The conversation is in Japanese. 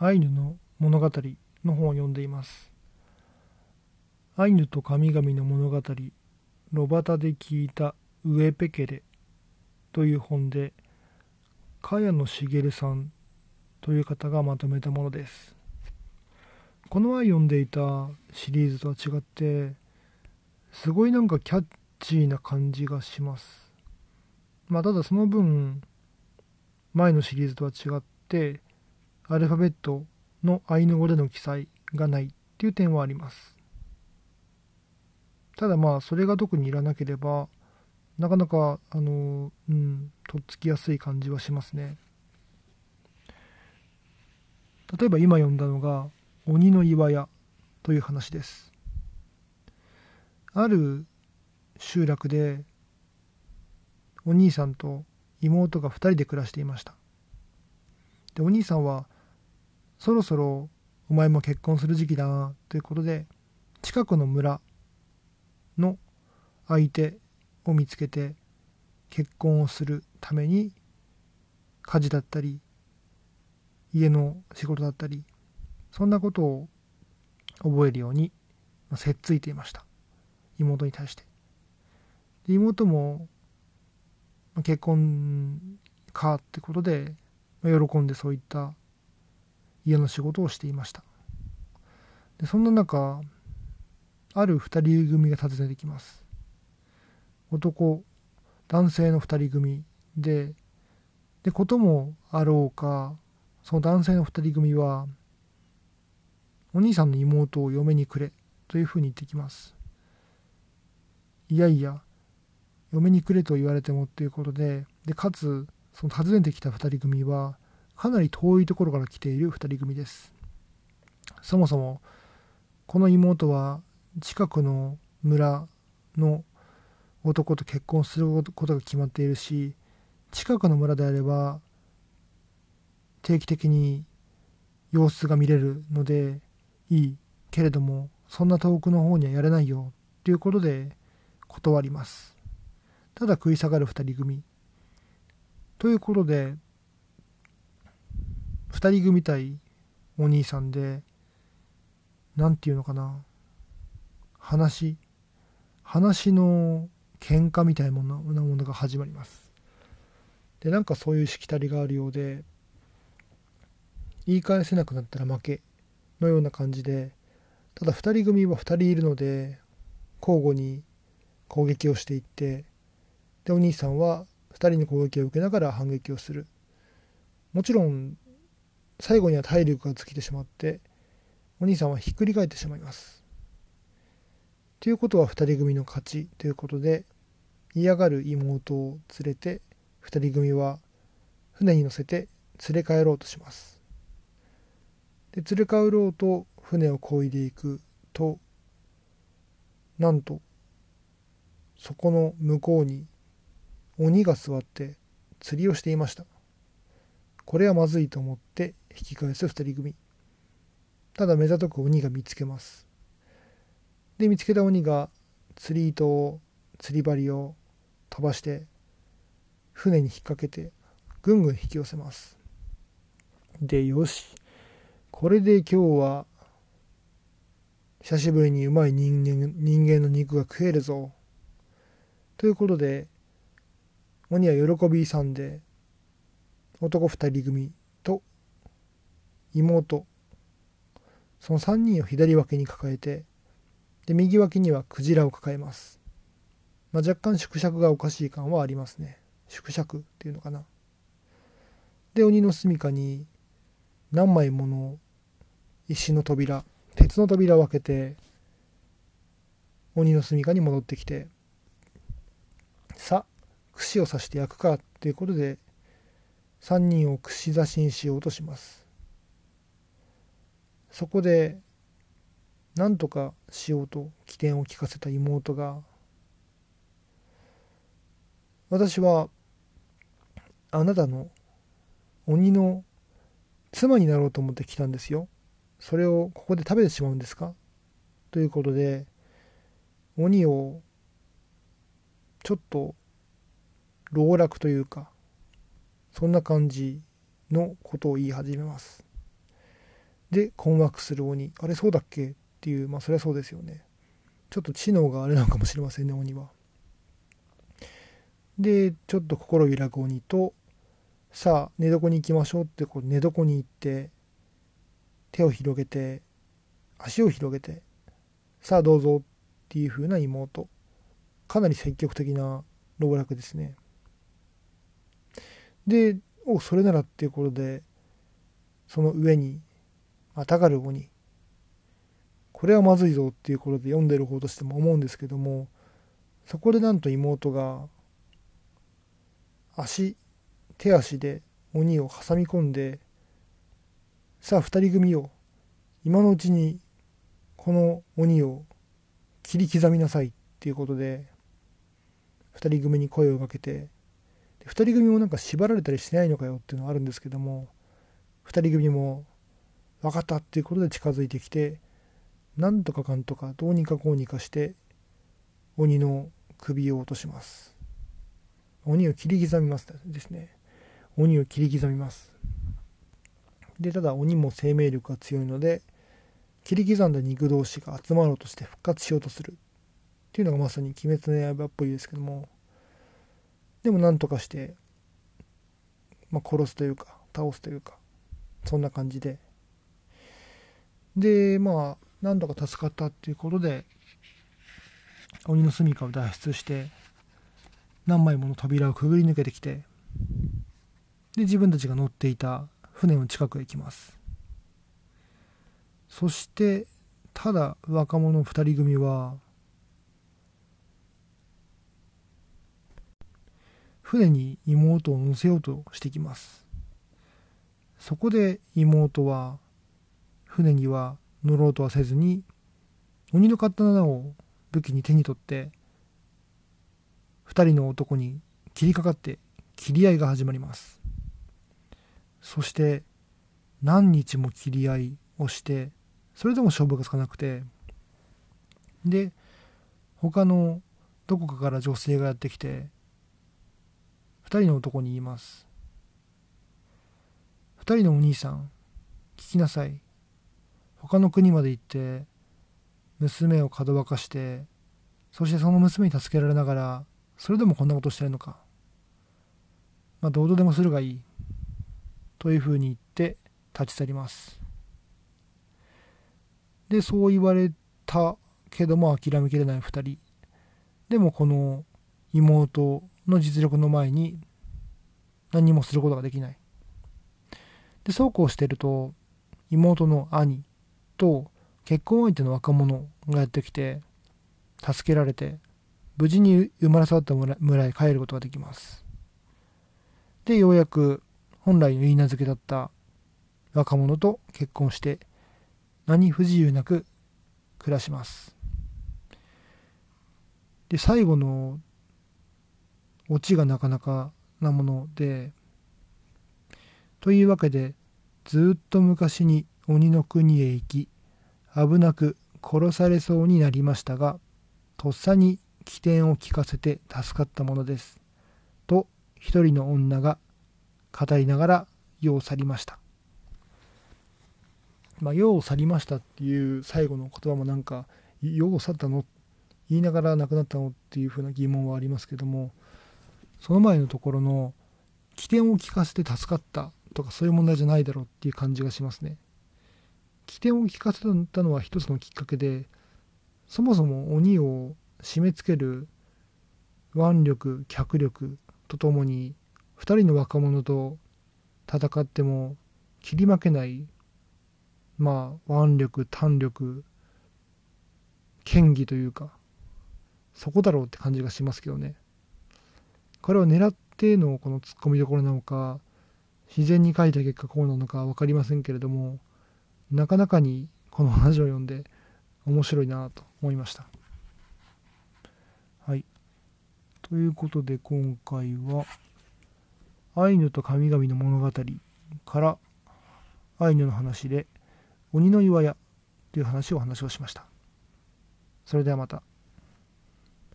アイヌの物語の本を読んでいます。アイヌと神々の物語ロバタで聞いたウエペケレという本で茅野茂さんという方がまとめたものです。この前読んでいたシリーズとは違ってすごいなんかキャッチーな感じがします。まあただその分前のシリーズとは違ってアルファベットのアイヌ語での記載がないっていう点はあります。ただまあそれが特にいらなければなかなかあのうんとっつきやすい感じはしますね。例えば今読んだのが「鬼の岩屋」という話です。ある集落でお兄さんと妹が2人で暮らしていました。でお兄さんはそろそろお前も結婚する時期だなということで近くの村の相手を見つけて結婚をするために家事だったり家の仕事だったりそんなことを覚えるようにせっついていました。妹に対して。妹も結婚かってことで喜んでそういった家の仕事をしていました。でそんな中ある2人組が訪ねてきます。男男性の2人組ででこともあろうかその男性の2人組はお兄さんの妹を嫁にくれというふうに言ってきます。いやいや嫁にくれと言われてもっていうことででかつその訪ねてきた2人組はかなり遠いところから来ている2人組です。そもそもこの妹は近くの村の男と結婚することが決まっているし近くの村であれば定期的に様子が見れるのでいいけれどもそんな遠くの方にはやれないよということで断ります。ただ食い下がる2人組。ということで2人組対お兄さんで何て言うのかな。話話の喧嘩みたいなものが始まります。でなんかそういうしきたりがあるようで言い返せなくなったら負けのような感じでただ2人組は2人いるので交互に攻撃をしていってでお兄さんは2人に攻撃を受けながら反撃をする。もちろん最後には体力が尽きてしまってお兄さんはひっくり返ってしまいます。ということは2人組の勝ちということで嫌がる妹を連れて2人組は船に乗せて連れ帰ろうとします。で連れ帰ろうと船を漕いでいくとなんとそこの向こうに鬼が座って釣りをしていました。これはまずいと思って引き返す2人組。ただ目ざとく鬼が見つけます。で見つけた鬼が釣り糸を釣り針を飛ばして船に引っ掛けてぐんぐん引き寄せます。でよし。これで今日は久しぶりにうまい人間人間の肉が食えるぞ。ということで鬼は喜び勇んで男2人組妹。その3人を左脇に抱えてで右脇にはクジラを抱えます、まあ、若干縮尺がおかしい感はありますね。縮尺っていうのかな。で鬼の住処に何枚もの石の扉鉄の扉を開けて鬼の住処に戻ってきてさ串を刺して焼くかっていうことで3人を串刺しにしようとします。そこで何とかしようと起点を聞かせた妹が私はあなたの鬼の妻になろうと思って来たんですよ。それをここで食べてしまうんですか？ということで鬼をちょっと籠絡というかそんな感じのことを言い始めます。で困惑する鬼。あれそうだっけ？っていうまあそりゃそうですよね。ちょっと知能があれなのかもしれませんね鬼は。でちょっと心揺らぐ鬼とさあ寝床に行きましょうってこう寝床に行って手を広げて足を広げてさあどうぞっていう風な妹。かなり積極的な老若ですね。でおそれならっていうことでその上にまたがる鬼これはまずいぞっていうことで読んでる方としても思うんですけどもそこでなんと妹が足手足で鬼を挟み込んでさあ2人組を今のうちにこの鬼を切り刻みなさいっていうことで2人組に声をかけて2人組もなんか縛られたりしないのかよっていうのはあるんですけども2人組も分かったっていうことで近づいてきてなんとかかんとかどうにかこうにかして鬼の首を落とします。鬼を切り刻みますですね。鬼を切り刻みます。でただ鬼も生命力が強いので切り刻んだ肉同士が集まろうとして復活しようとする。っていうのがまさに「鬼滅の刃」っぽいですけども。でもなんとかして、まあ、殺すというか倒すというかそんな感じででまあなんとか助かったっていうことで鬼の住処を脱出して何枚もの扉をくぐり抜けてきてで自分たちが乗っていた船の近くへ行きます。そしてただ若者2人組は船に妹を乗せようとしてきます。そこで妹は船には乗ろうとはせずに鬼の刀を武器に手に取って2人の男に切りかかって切り合いが始まります。そして何日も切り合いをしてそれでも勝負がつかなくてで他のどこかから女性がやってきて2人の男に言います。2人のお兄さん聞きなさい。他の国まで行って娘をかどわかしてそしてその娘に助けられながらそれでもこんなことしてるのか。まあどうでもするがいい。というふうに言って立ち去ります。でそう言われたけども諦めきれない2人。でもこの妹の実力の前に何もすることができない。でそうこうしてると妹の兄と結婚相手の若者がやってきて助けられて無事に生まれ育った村へ帰ることができます。でようやく本来の言い名付けだった若者と結婚して何不自由なく暮らします。で最後のオチがなかなかなものでというわけでずっと昔に鬼の国へ行き危なく殺されそうになりましたがとっさに起点を聞かせて助かったものですと一人の女が語りながら世を去りました。まあ、世を去りましたっていう最後の言葉もなんか世を去ったの？言いながら亡くなったの？っていうふうな疑問はありますけどもその前のところの起点を聞かせて助かったとかそういう問題じゃないだろうっていう感じがしますね。起点を聞かせたのは一つのきっかけでそもそも鬼を締め付ける腕力脚力とともに2人の若者と戦っても切り負けないまあ腕力胆力権技というかそこだろうって感じがしますけどね。これを狙ってのこのツッコミどころなのか自然に書いた結果こうなのか分かりませんけれどもなかなかにこの話を読んで面白いなと思いましたはいということで今回はアイヌと神々の物語からアイヌの話で鬼の岩屋という話をお話をしました。それではまた。